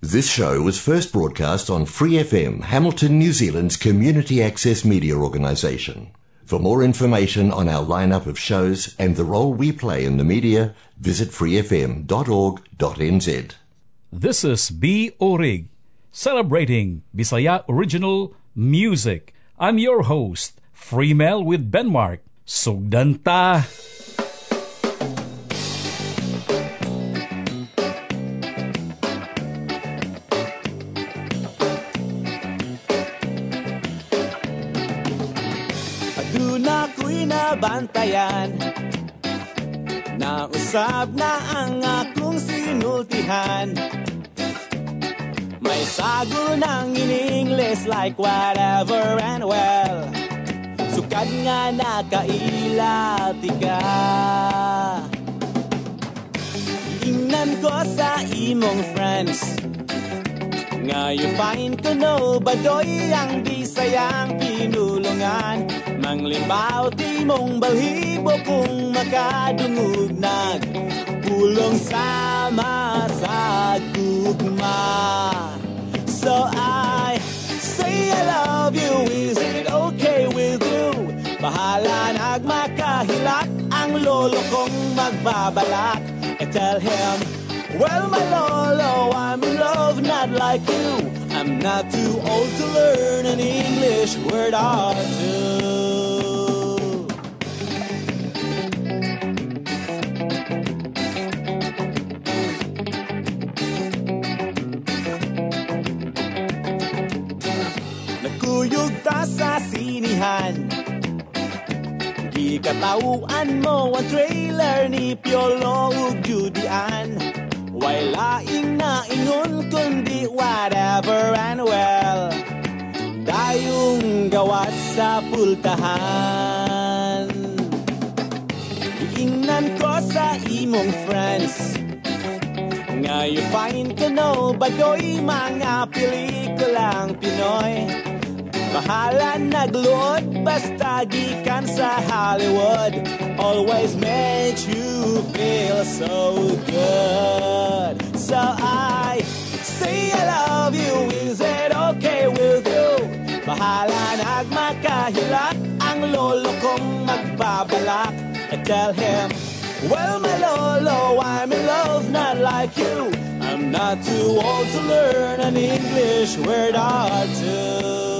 This show was first broadcast on Free FM, Hamilton, New Zealand's community access media organisation. For more information on our lineup of shows and the role we play in the media, visit freefm.org.nz. This is B. Orig, celebrating Bisaya original music. I'm your host, Freemel with Benmark. Sugdanta! Nabantayan Nausap na ang akong sinultihan. May sago ng in-English like whatever and well. Sukad nga nakailati ka Ingnan ko sa imong friends Nga you find ko no badoy ang bisayang pinulungan Manglibaw di mong balhibo kung makadungog nag Pulong sama sa gugma. So I say I love you Is it okay with you? Bahala nagmakahilak Ang lolo kong magbabalak. I tell him Well, my lolo, oh, I'm in love, not like you. I'm not too old to learn an English word or two. Nagkuyog ta sinihan Gikatauan mo ang trailer ni Piolo Judian Why laing na ingon kundi whatever and well. Dayong gawas sa pultahan. Iingnan ko sa imong friends. Nga you find ko no bagoy mga pelikulang Pinoy Bahala nagluod basta gikan sa Hollywood. Always makes you feel so good. So I say I love you. Is it okay with you? Bahala nagmakahilak Ang lolo kong magbabalak I tell him Well my lolo I'm in love not like you. I'm not too old to learn an English word or two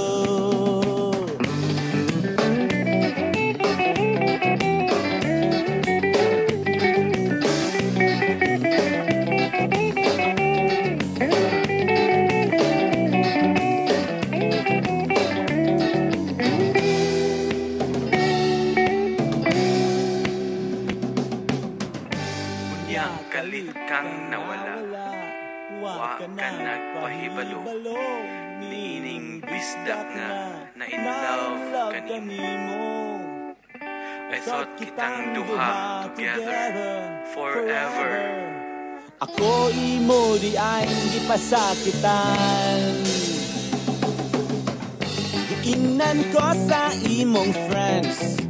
Bisda nga na in love kanimo. I thought kitang duha together forever. Ako imo di ay gipasakitan Giingnan ko sa imong friends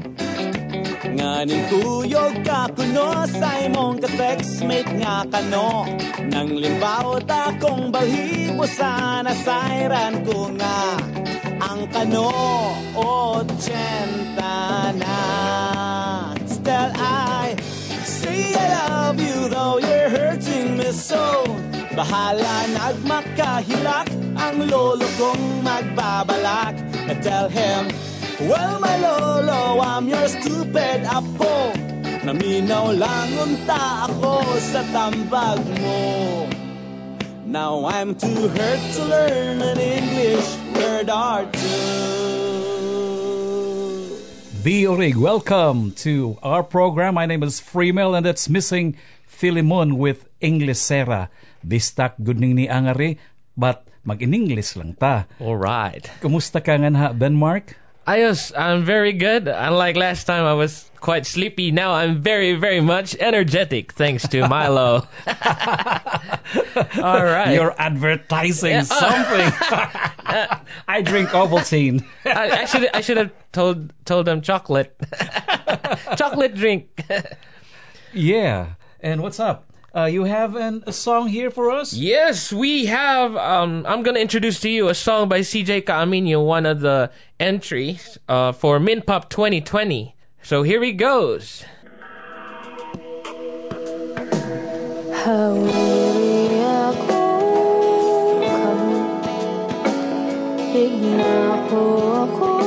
Nganing kuyog ka kuno sa imong ka-textmate nga kano Nang limbaw ta kong balhibo sana sayran ko nga Ang kano. Ochenta na. Still I say I love you though you're hurting me so. Bahala nagmakahilak Ang lolo kong magbabalak. I tell him Well, my lolo, I'm your stupid apo Naminaw lang unta ako sa tambag mo Now I'm too hurt to learn an English word or two B. Orig, welcome to our program. My name is Freemel and that's Missing Philemon with English Sera. Bistak gudning ni angari, but mag-in-English lang ta. All right. Kumusta ka nga ha, Denmark? Ayos, I'm very good. Unlike last time, I was quite sleepy. Now I'm very, very much energetic thanks to Milo. All right. You're advertising Yeah. something. I drink Ovaltine. I, I should I should have told told them chocolate. chocolate drink. Yeah. And what's up? Uh, you have an, a song here for us? Yes, we have. Um, I'm gonna introduce to you a song by CJ Caaminio, one of the entries uh, for Min Pop 2020. So here he goes. Hawiri ako kamu Higna ko ako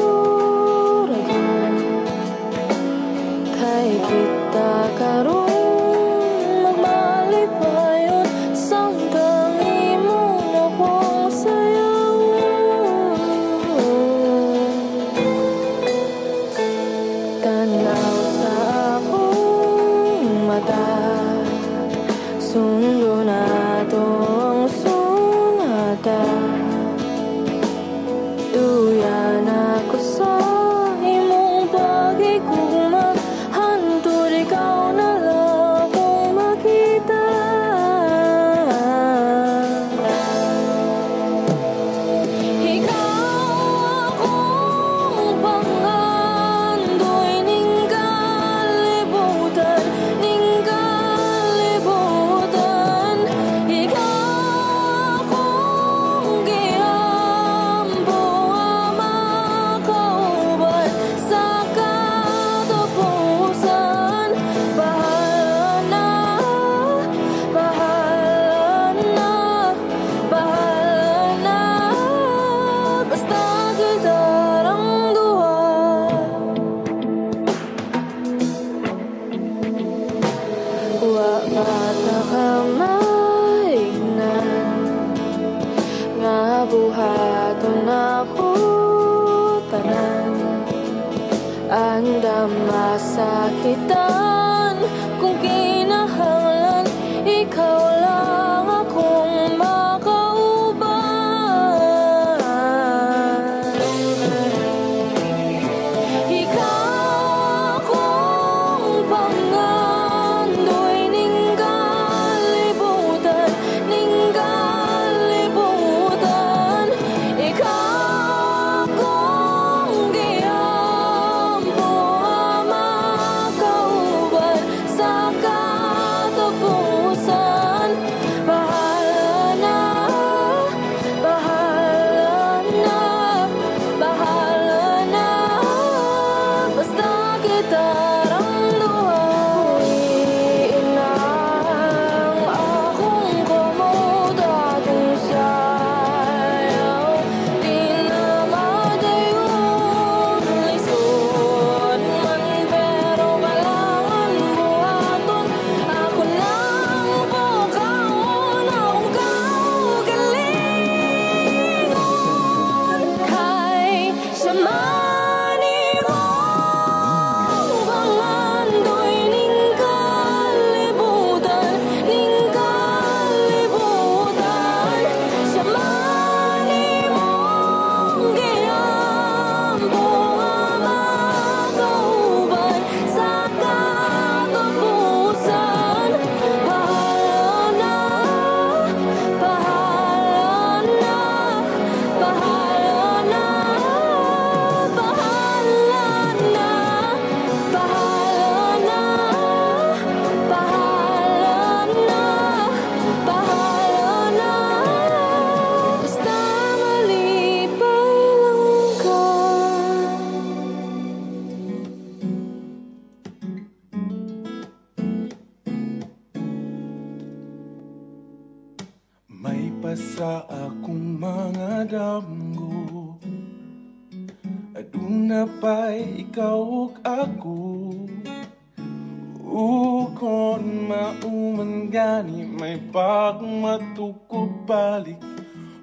Ukon mauman gani May pagmatukog balik.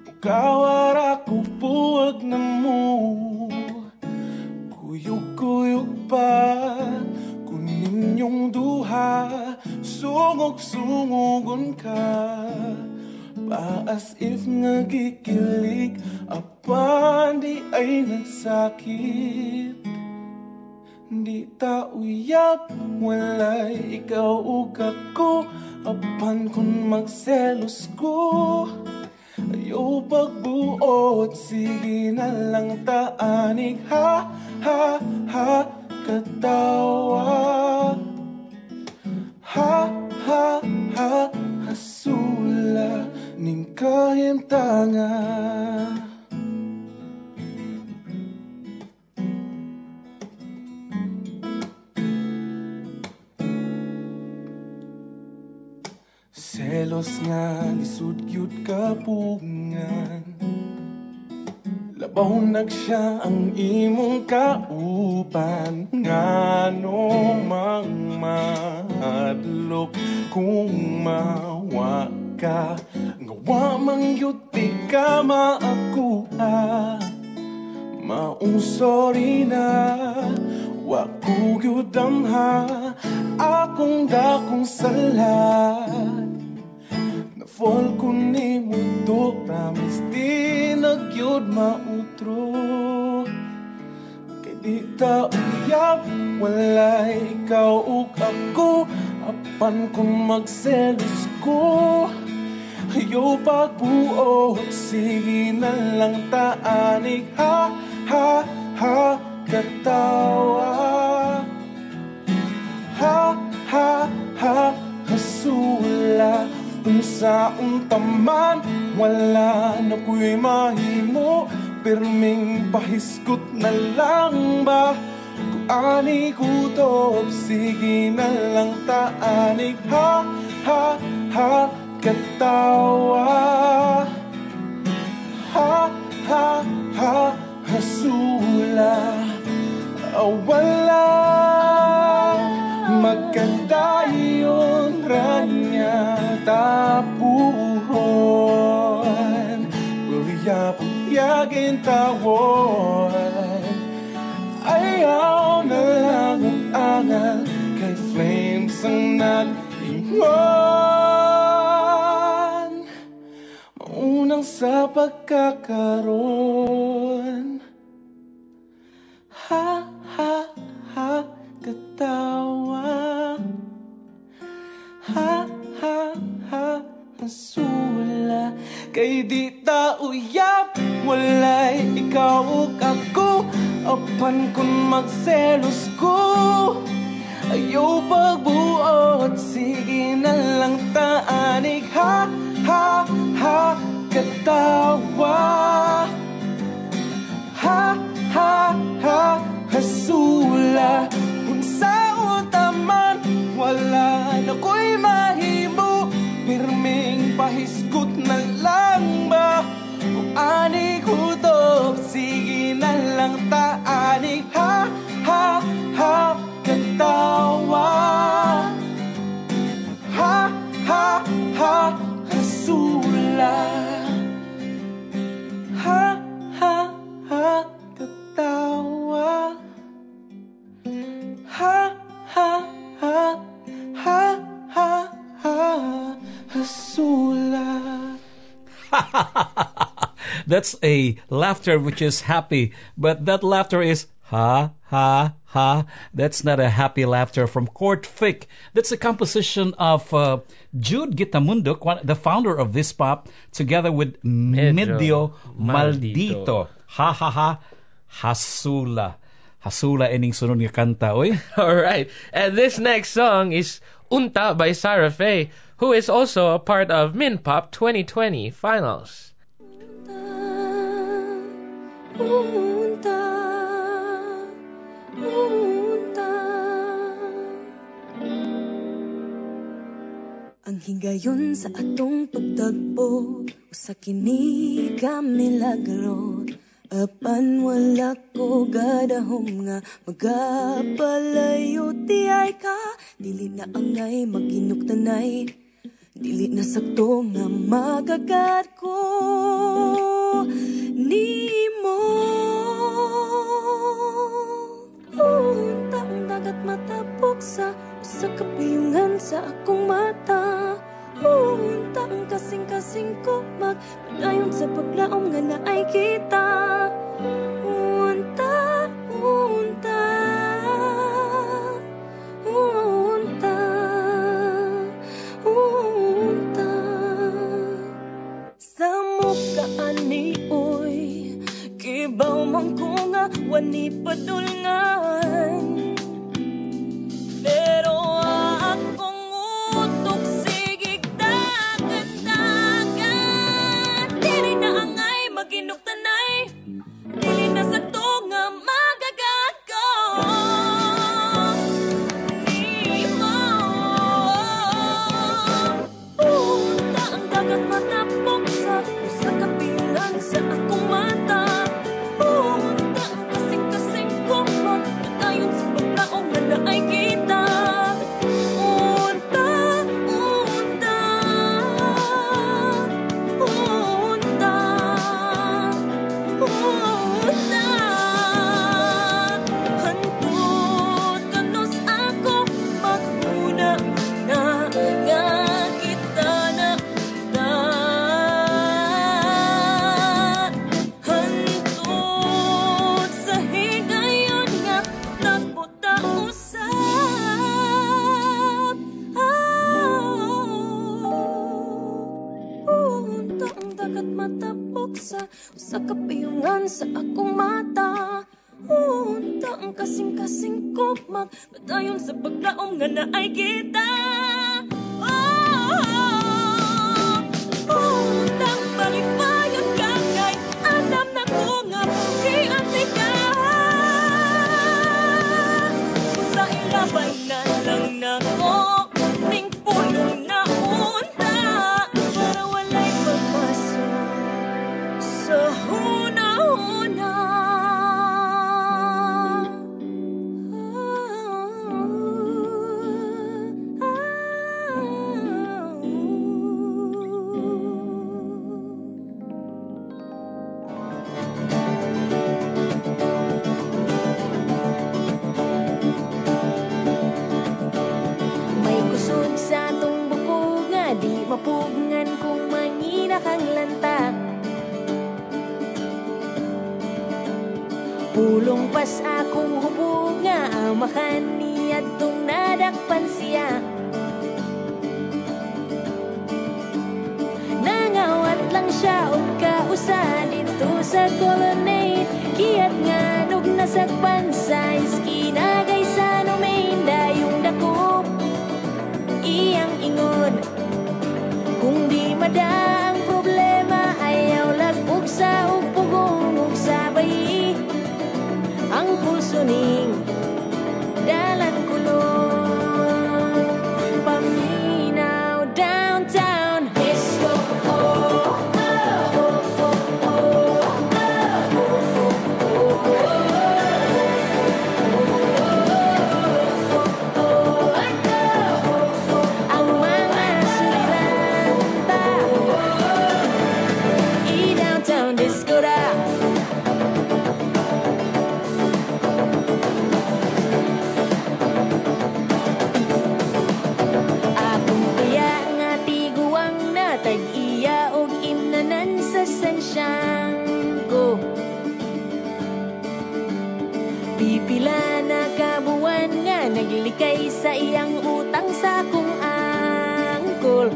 Ukawar ako buwag na mo. Kuyog-kuyog pa Kunin yung duha. Sungog-sungogon ka. Pa as if nga gikilig Apan di ay nagsakit Di ta uyab Walay ikaw ug ako Apan kung magselos ko. Ayaw pagbuot Sige na lang taanig. Ha, ha, ha Katawa. Ha, ha, ha kahimtangan Selos nga gyud kapungan Labaw nagsiya ang imong kaupan Ngano mang madlok kung mawa ka. Ngawa mang yuti ka maakuha Maong sorry na Wa ko gyud damha Akong dakong salat Fall ko ni mundo Promise di nagyod mautro. Kay di ta uyab Wala ikaw ug ako Apan kung magselos ko. Ayaw pagbuot Sige na lang taanig Ha, ha, ha Katawa. Ha, ha, ha Hasula Unsa untaman Wala na ko'y mahimo. Pirming pahiskot na lang ba? Kung ani kutob Sige na lang taanig. Ha, ha, ha Katawa. Ha, ha, ha Hasula. Oh, wala. Maganda yun ranya tapuhon. Uyap-uyagin tawon. Ayaw na lang ang angal Kay flames ang nag-ingon Maunang sa pagkakaroon. Ha, ha, ha, katawa. Ha, ha, ha, asula Kay di ta uyap Walay ikaw ug ako. Apan kung magselos ko. Ayaw pagbuot Sige na lang taanig. Ha, ha, ha, katawa. Ha, ha, ha, hasula. Kung sa taman Wala na ko'y mahimo Pahiskot na lang ba? Kung ani kutob Sige na lang taanig That's a laughter which is happy, but that laughter is ha ha ha. That's not a happy laughter from Court Fick. That's a composition of uh, Jude Gitamunduk, one, the founder of this pop, together with Medio Maldito. Maldito. Ha ha ha. Hasula. Hasula ining sunod nga kanta, oy. All right. And this next song is Unta by Sarah Faye, who is also a part of Minpop 2020 finals. Unta, unta. Ang higayon sa atong pagtagpo Usa kini ka milagro. Apan wala ko gadahom nga Magapalayo ti ay ka Dili na angay maginuktanay Dili na sakto nga magagat ko Nimo. Unta ang dagat matapok sa Usa sa akong mata. Unta ang kasing-kasing ko Magpadayon sa paglaom nga naay kita. Unta Unta, nga wani Pipila na kabuwan nga naglikay sa iyang utang sa kung angkol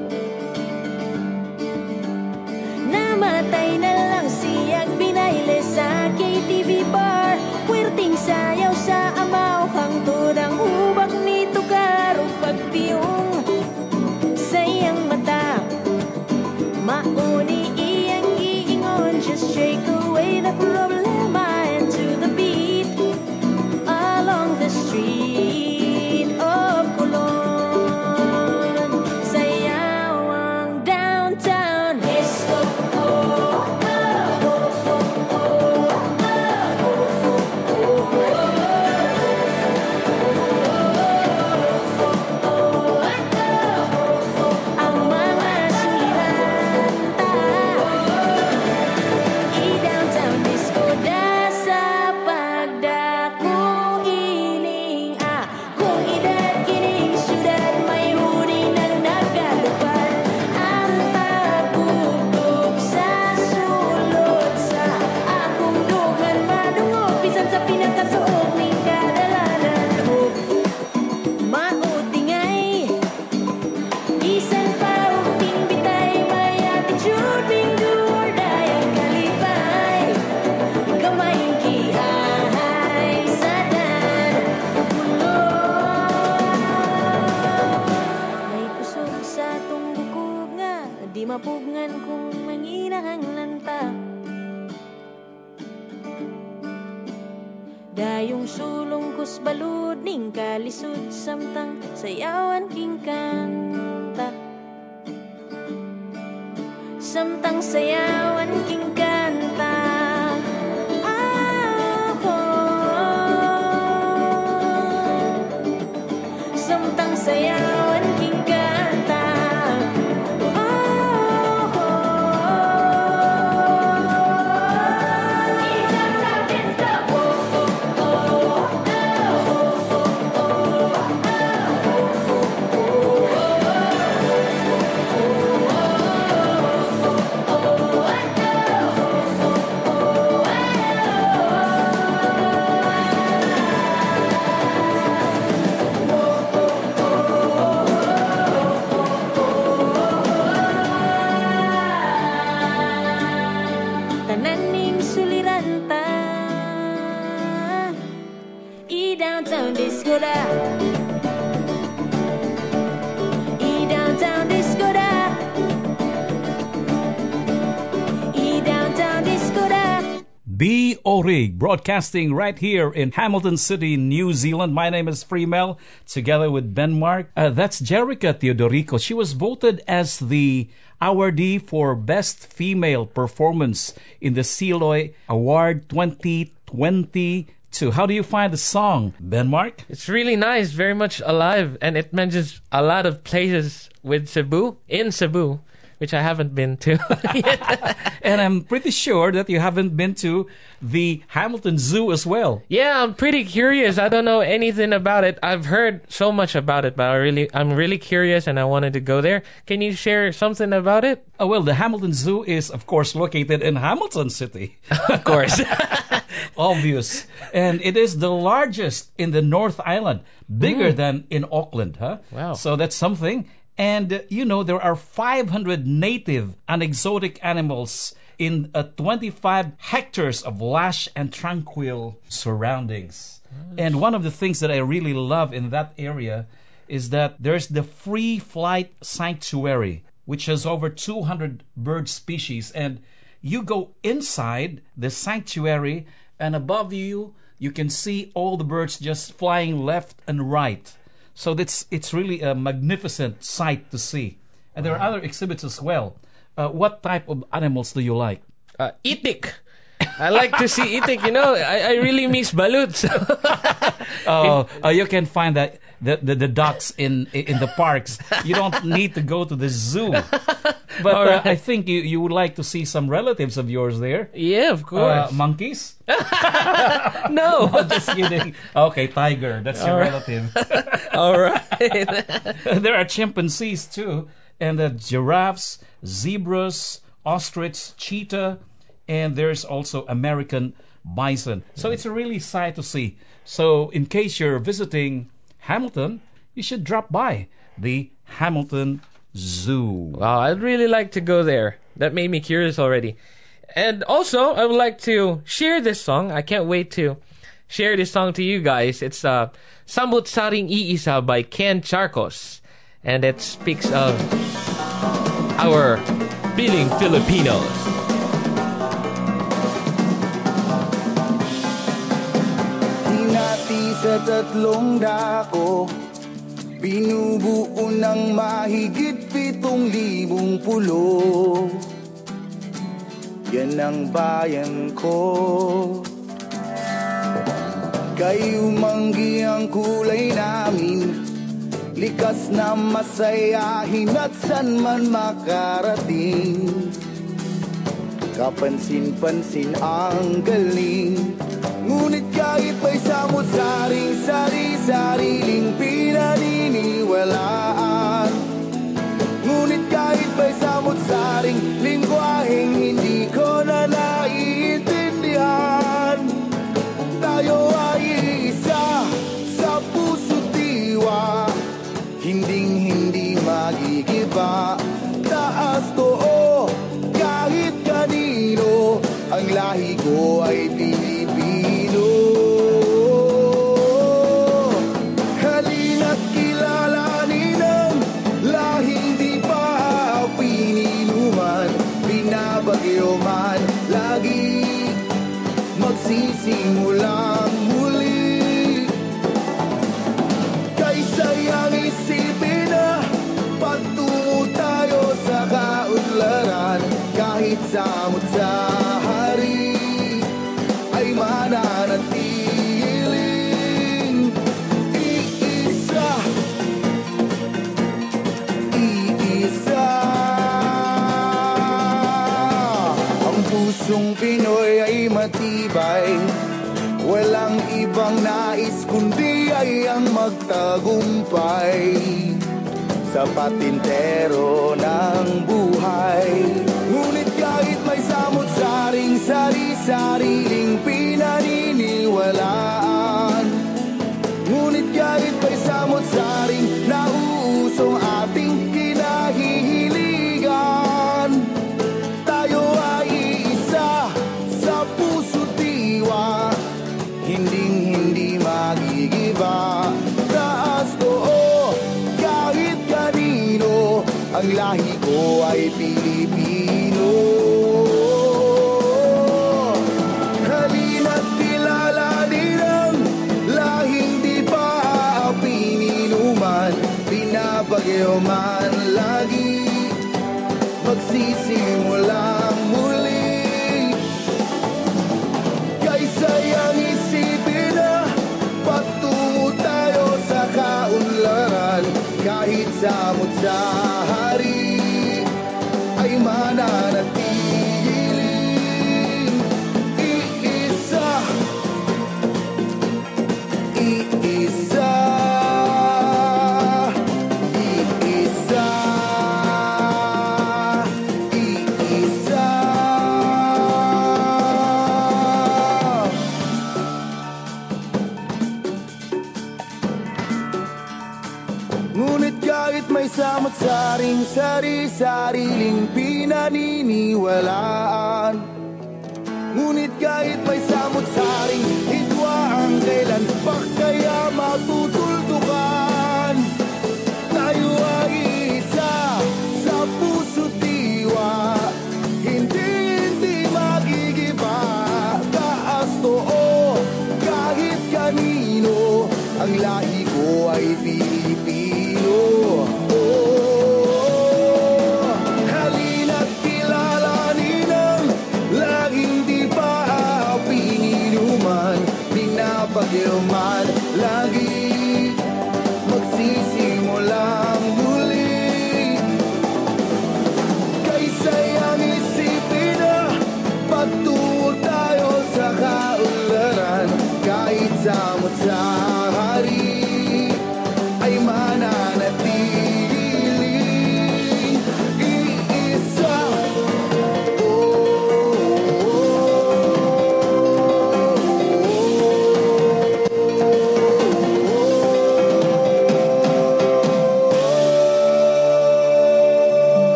lisod samtang sayawan king kanta. Samtang sayawan king Orig, broadcasting right here in Hamilton City, New Zealand. My name is Freemel, together with Ben Mark. Uh, that's Jerica Teodorico. She was voted as the awardee for Best Female Performance in the Siloy Award 2022. How do you find the song, Ben Mark? It's really nice, very much alive, and it mentions a lot of places with Cebu, in Cebu, which I haven't been to yet. And I'm pretty sure that you haven't been to the Hamilton Zoo as well. Yeah, I'm pretty curious. I don't know anything about it. I've heard so much about it, but I really, I'm really curious, and I wanted to go there. Can you share something about it? Oh, well, the Hamilton Zoo is, of course, located in Hamilton City. Of course. Obvious. And it is the largest in the North Island, bigger mm. than in Auckland, huh? Wow. So that's something. And, you know, there are 500 native and exotic animals in uh, 25 hectares of lush and tranquil surroundings. And one of the things that I really love in that area is that there's the free flight sanctuary, which has over 200 bird species. And you go inside the sanctuary, and above you, you can see all the birds just flying left and right. So it's, it's really a magnificent sight to see. And there are other exhibits as well. Uh, what type of animals do you like? uh, itik. I like to see itik. You know, I, I really miss balut. Oh, uh, you can find that the, the, the ducks in in the parks. You don't need to go to the zoo. But uh, I think you, you would like to see some relatives of yours there. yeah, of Uh, course. monkeys? no. Just kidding. Okay, tiger. That's your relative. All right. there are chimpanzees too, and uh, giraffes, zebras, ostrich, cheetah, and there's also American bison. So it's a really sight to see. So in case you're visiting Hamilton, you should drop by the Hamilton Zoo. Wow, I'd really like to go there. That made me curious already. And also, I would like to share this song. I can't wait to share this song to you guys. It's uh, Sambut Saring Iisa by Ken Charcos. And it speaks of our feeling Filipinos. Sa tatlong dako Binubuo ng mahigit pitong libong pulo. Yan ang bayan ko. Kayo manggi ang kulay namin. Likas na masayahin at san man makarating. Kapansin-pansin ang galing Ngunit kahit may samot-saring sari-sariling pinaniniwalaan. Ngunit kahit may samot-saring lingwaheng hindi ko na naiintindihan. Tayo ay isa sa puso't diwa. Hinding-hindi magigiba. Taas too kahit kanino. Ang lahi ko ay Pilipino see. Ang magtagumpay Sa patintero ng buhay. Ngunit kahit may samot-saring sari-sariling pinaniniwalaan well, I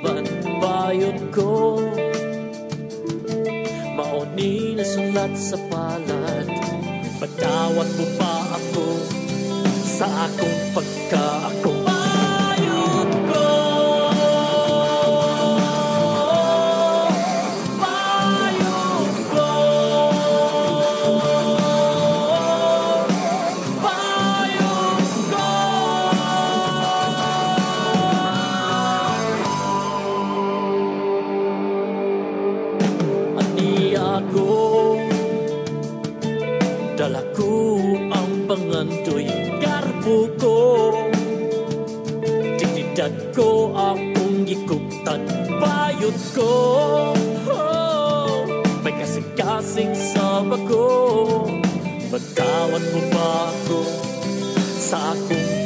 isipan bayot ko. Mauni na sulat sa palad. Patawat mo pa ako Sa akong pagka ako puso't ko. Oh, May kasing-kasing sa bago Magkawat mo ba ako sa akong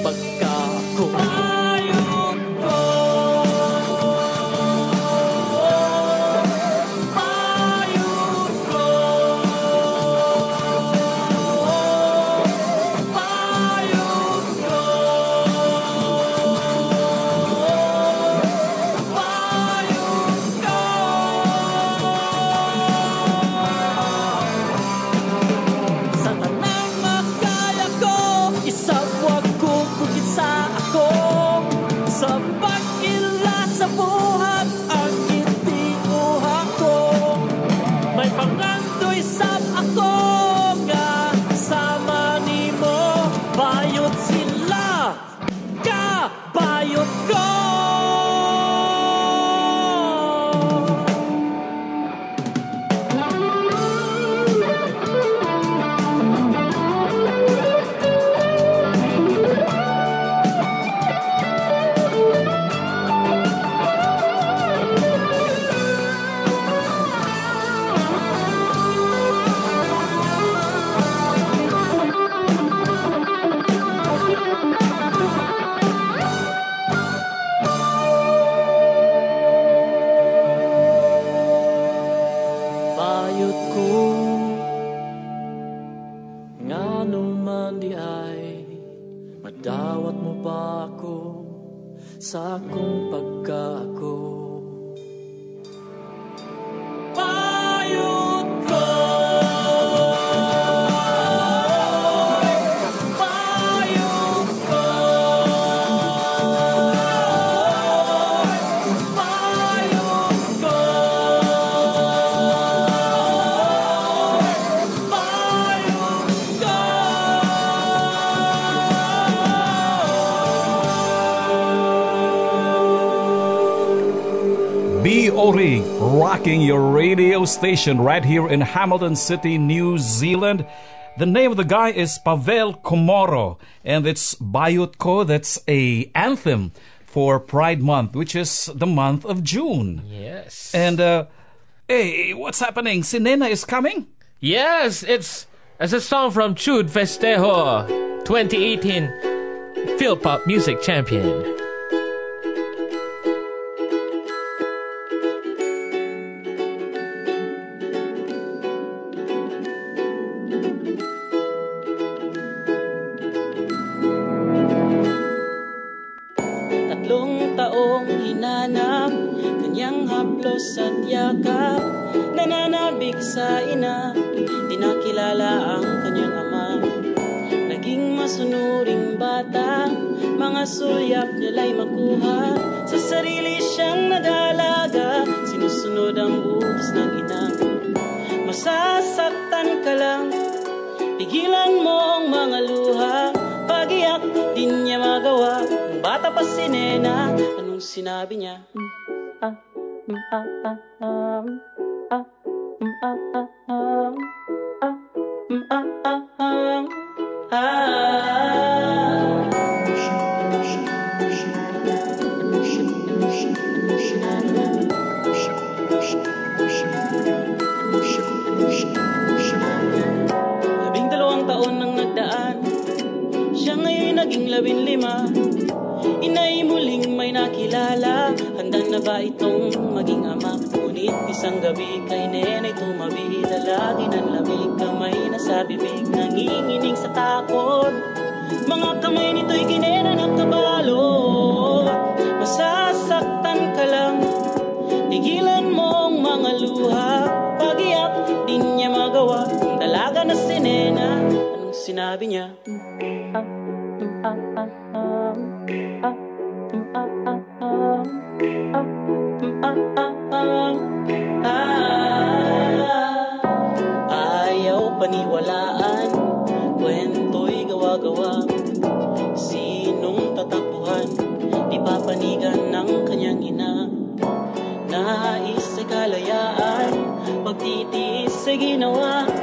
rocking your radio station right here in Hamilton City, New Zealand. The name of the guy is Pavel Komoro, and it's Bayot Ko. That's a anthem for Pride Month, which is the month of June. Yes. And uh, hey, what's happening? Sinena is coming. Yes, it's it's a song from Chud Festejo 2018 Phil Pop Music Champion. Tatlong taong hinanap Kanyang haplos at yakap. Nananabik sa ina Di nakilala ang kanyang ama. Naging masunuring bata Mga sulyap nila'y makuha. Sa sarili siyang nag-alaga Sinusunod ang utos ng ina. Masasaktan ka lang Pigilan mo ang mga luha si Nena Anong sinabi niya? Ah, mm, ah, ah, um, ah, mm, ah, ah, um, ah, mm, ah, ah, um, Labing dalawang taon nang nagdaan. Siya ngayon naging labing lima nakilala Handa na ba itong maging ama? Ngunit isang gabi kay nenay tumabi. Lalagi ng lamig kamay na sa bibig Nanginginig sa takot. Mga kamay nito'y kinena ng kabalot. Masasaktan ka lang Tigilan mo ang mga luha. Pagiyak, di niya magawa Ang dalaga na si Nena. Anong sinabi niya? Ayaw TT 杉野は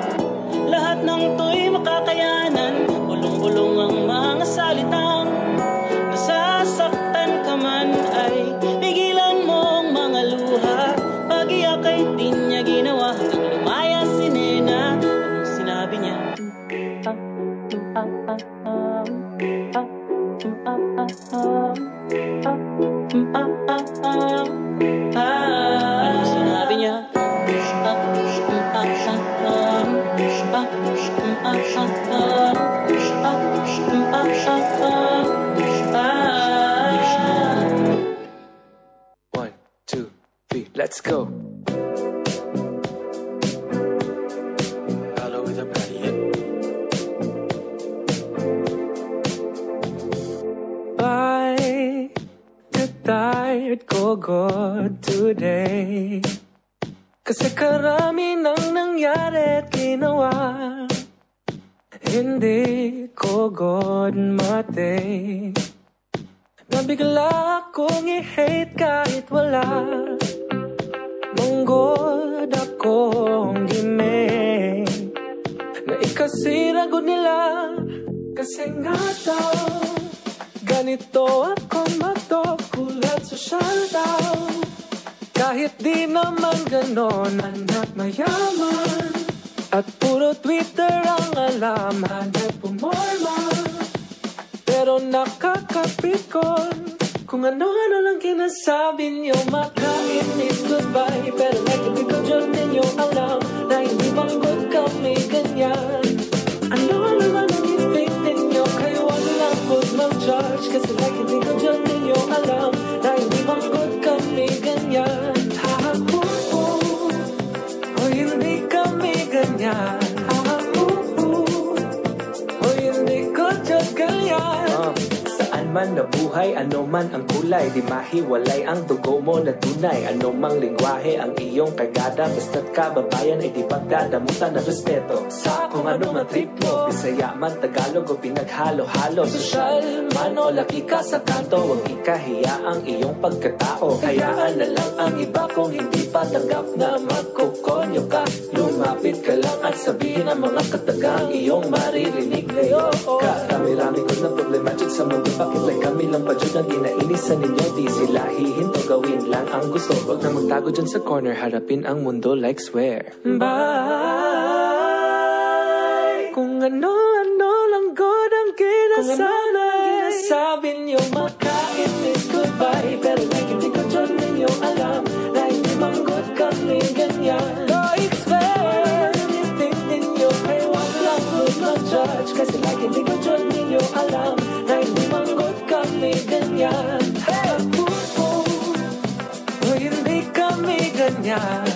the buhay, ano man ang kulay Di mahiwalay ang dugo mo na tunay. Ano mang lingwahe ang iyong kagada Basta't kababayan ay di pagdadamutan ng respeto. Sa kung ano man trip mo Bisaya man, Tagalog o pinaghalo-halo Sosyal man o laki ka sa kanto Huwag ikahiya ang iyong pagkatao. Hayaan na lang ang iba kung hindi pa tanggap na magkukonyo ka. Lumapit ka lang at sabihin ang mga katagang iyong maririnig ngayon. Karami-rami ko na problematic sa mundo Bakit like kami lang pa dyan ang inainisan ninyo Di sila hihinto gawin lang ang gusto. Huwag na magtago dyan sa corner Harapin ang mundo like swear. Bye. Kung ano-ano lang God ang kinasanay Sinasabi niyo makainis goodbye Pero soñar.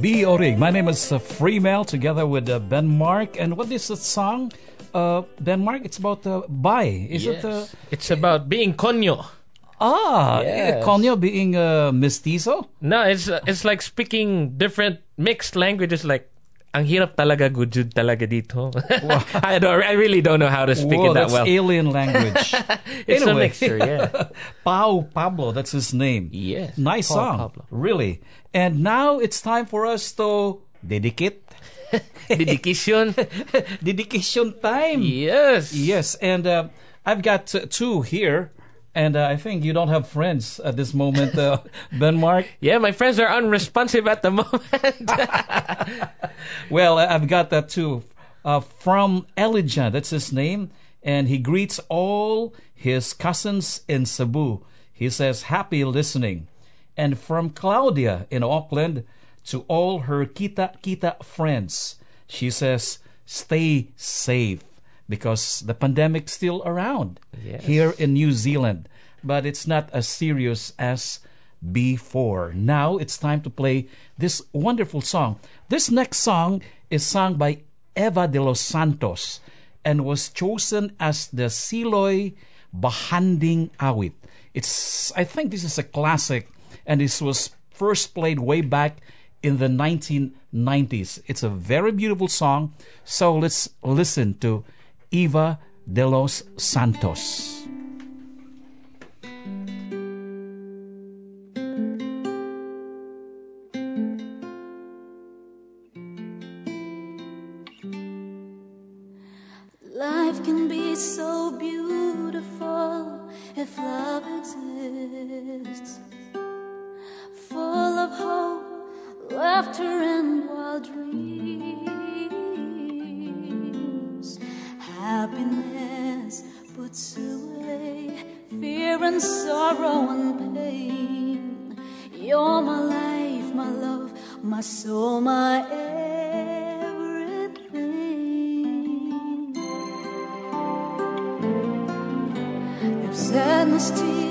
B. Orig. My name is uh, Freemel together with uh, Ben Mark. And what is the song? Uh, ben Mark, it's about uh, bye. Is it? Uh, It's about being konyo. ah, Yes. Conyo being uh, mestizo? No, it's uh, it's like speaking different mixed languages. Like, ang hirap talaga, gujud talaga dito. I don't, I really don't know how to speak Whoa, it that that's well. alien language. It's a Anyway. mixture, yeah. Pau Pablo, that's his name. Yes, Nice Pau song. Pablo. Really. And now it's time for us to dedicate. Dedication. Dedication time. yes. Yes, and uh, I've got two here, and uh, I think you don't have friends at this moment, uh, Ben Mark. Yeah, my friends are unresponsive at the moment. Well, I've got that too. Uh, from Elijah, that's his name, and he greets all his cousins in Cebu. He says, Happy listening. And from Claudia in Auckland to all her Kita Kita friends, she says, Stay safe because the pandemic's still around Yes. here in New Zealand, but it's not as serious as before. Now it's time to play this wonderful song. This next song is sung by Eva de los Santos and was chosen as the Siloy Bahanding Awit. It's I think this is a classic and this was first played way back in the 1990s. It's a very beautiful song. So let's listen to Eva de los Santos. Life can be so beautiful if love exists. Full of hope, laughter, still.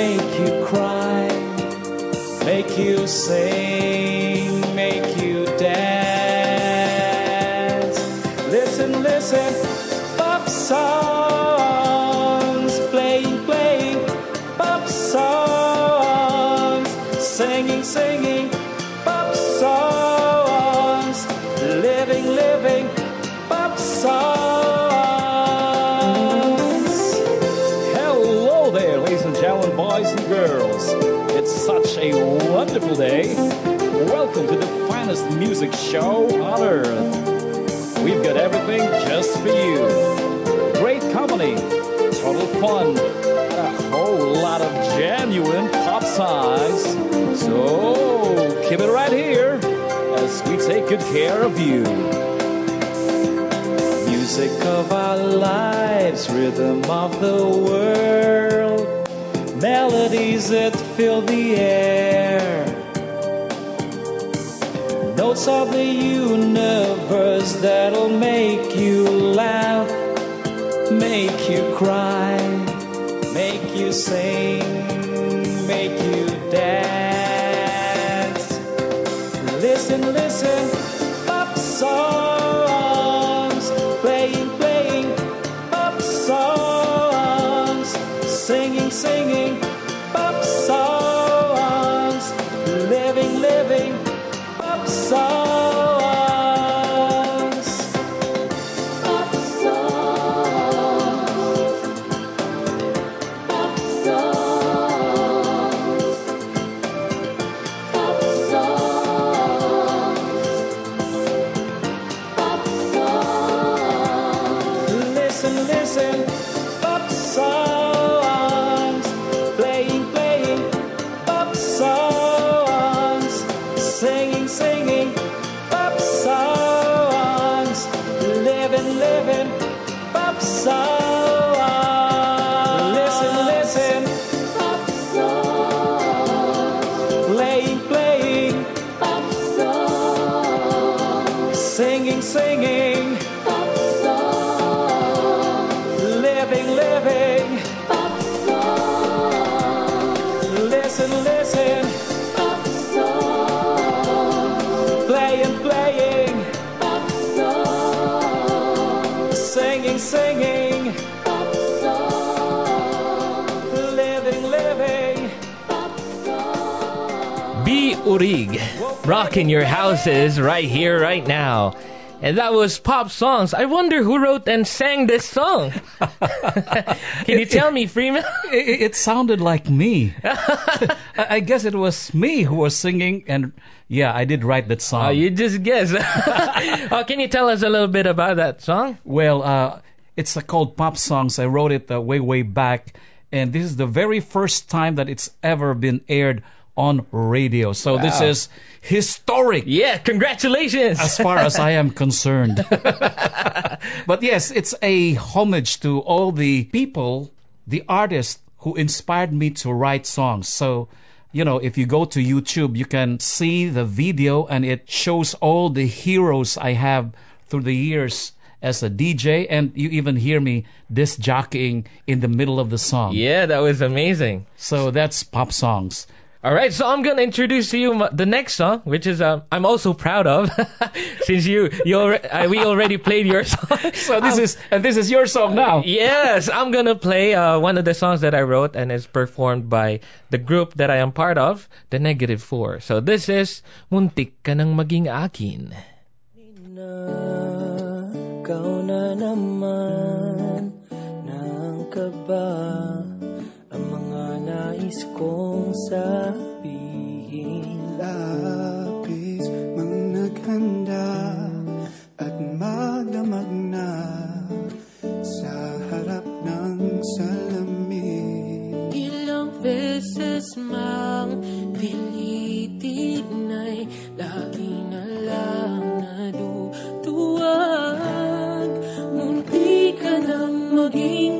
make you cry, make you say. Day. Welcome to the finest music show on earth. We've got everything just for you. Great company, total fun, and a whole lot of genuine pop songs. So keep it right here as we take good care of you. Music of our lives, rhythm of the world, melodies that fill the air notes of the universe that'll make you laugh, make you cry, make you sing. Urig, rocking your houses right here, right now. And that was pop songs. I wonder who wrote and sang this song. Can you tell me, Freeman? It, it sounded like me. I guess it was me who was singing, and yeah, I did write that song. Oh, you just guess. oh, can you tell us a little bit about that song? Well, uh, it's uh, called Pop Songs. I wrote it uh, way, way back, and this is the very first time that it's ever been aired on radio. So this is historic. Yeah, congratulations. as far as I am concerned. but yes, it's a homage to all the people, the artists who inspired me to write songs. So, you know, if you go to YouTube, you can see the video and it shows all the heroes I have through the years as a DJ. And you even hear me disc jockeying in the middle of the song. yeah, that was amazing. So that's pop songs. All right, so I'm gonna introduce to you the next song, which is um, I'm also proud of, since you you alre- uh, we already played your song. So this is, and this is your song now. Yes, I'm gonna play uh, one of the songs that I wrote and is performed by the group that I am part of, the Negative Four. So this is Muntik Ka Nang Maging Akin. Ikaw na sabihin Lapis mang naghanda at magdamag na sa harap ng salamin. Ilang beses mang pilitin ay lagi na lang naduduwag Munti ka nang maging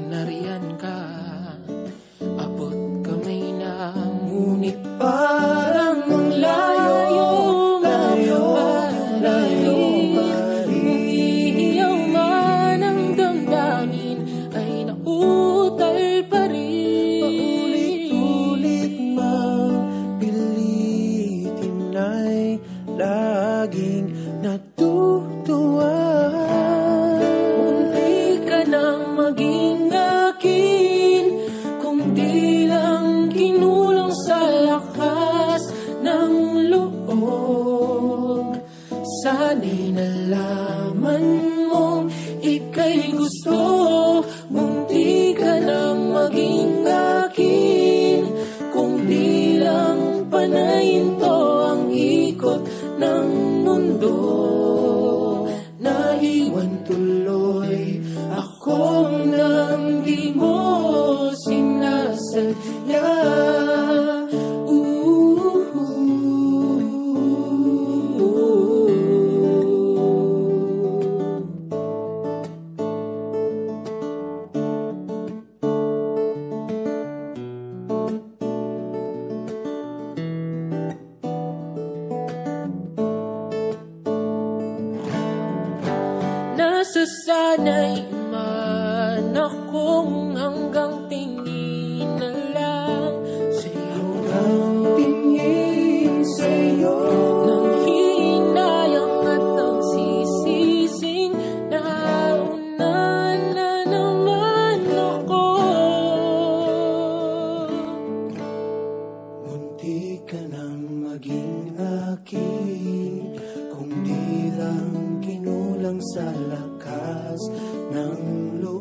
ka nang maging akin Kung di lang kinulang sa lakas ng loob.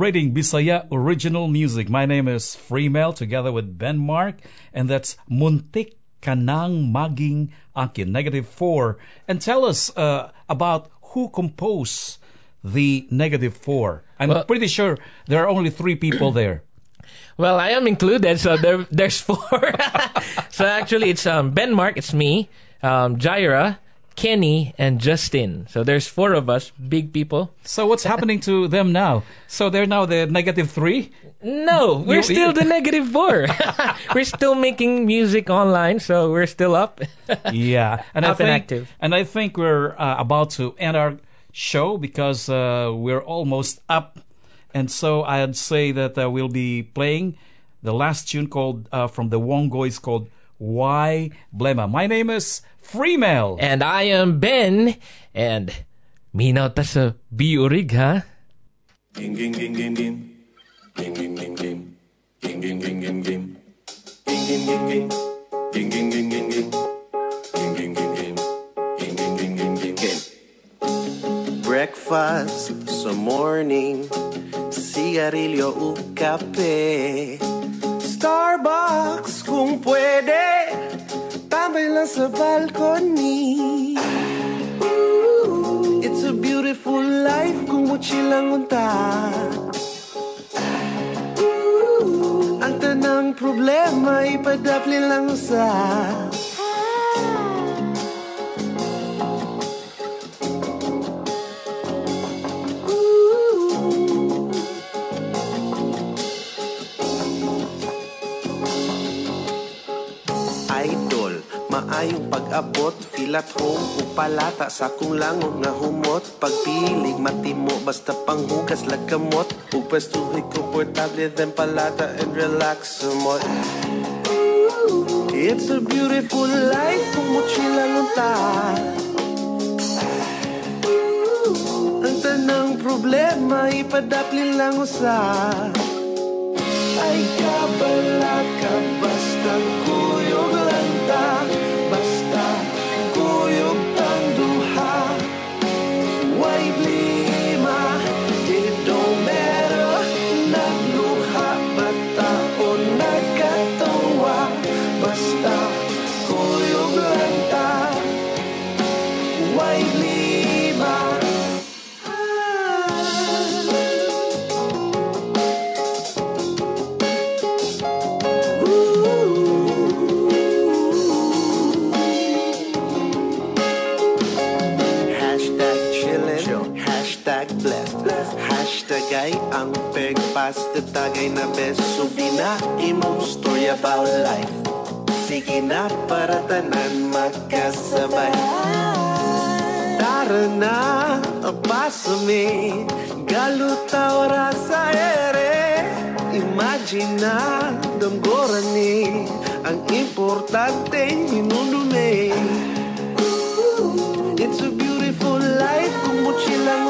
Celebrating Bisaya original music. My name is Freemel together with Ben Mark, and that's Muntik Kanang Maging Akin, negative four. And tell us uh, about who composed the negative four. I'm Well- pretty sure there are only three people there. Well, I am included, so there, there's four. so actually, it's um, Ben Mark, it's me, um, Jaira, Kenny, and Justin. So there's four of us, big people. So what's happening to them now? So they're now the negative three? No, we're still the negative four. we're still making music online, so we're still up. yeah, and I Up and think, active. And I think we're uh, about to end our show because uh, we're almost up, and so I'd say that uh, we'll be playing the last tune called uh, from the Wongoys called "Why Blema." My name is Free mail. And I am Ben, and me ta sa biurig, ha? Game, game, game, game, game. Game, game, game, game. Game, game, game, game, game. Game, game, game, game. Game, game, game, game, Breakfast sa morning, sigarilyo o kape. Starbucks kung pwede. Tambay lang sa balcony. It's a beautiful life kung mochilang unta. Ang tanang problema ipadapli lang sa at home, upalata sa kong langon nga humot. Pagpilig, matimo, basta panghugas lagkamot Upwestuhi, komportable, then palata and relax somot It's a beautiful life kung mochilang unta Ang tanang problema, ipadapli lang usa ay kabala ka basta pegpas Tagay na story about life. Sige na para tanan magkasabay Tara na, abasame Galutaw ra sa ere Imagine na, Ang importante, It's a beautiful life kung unta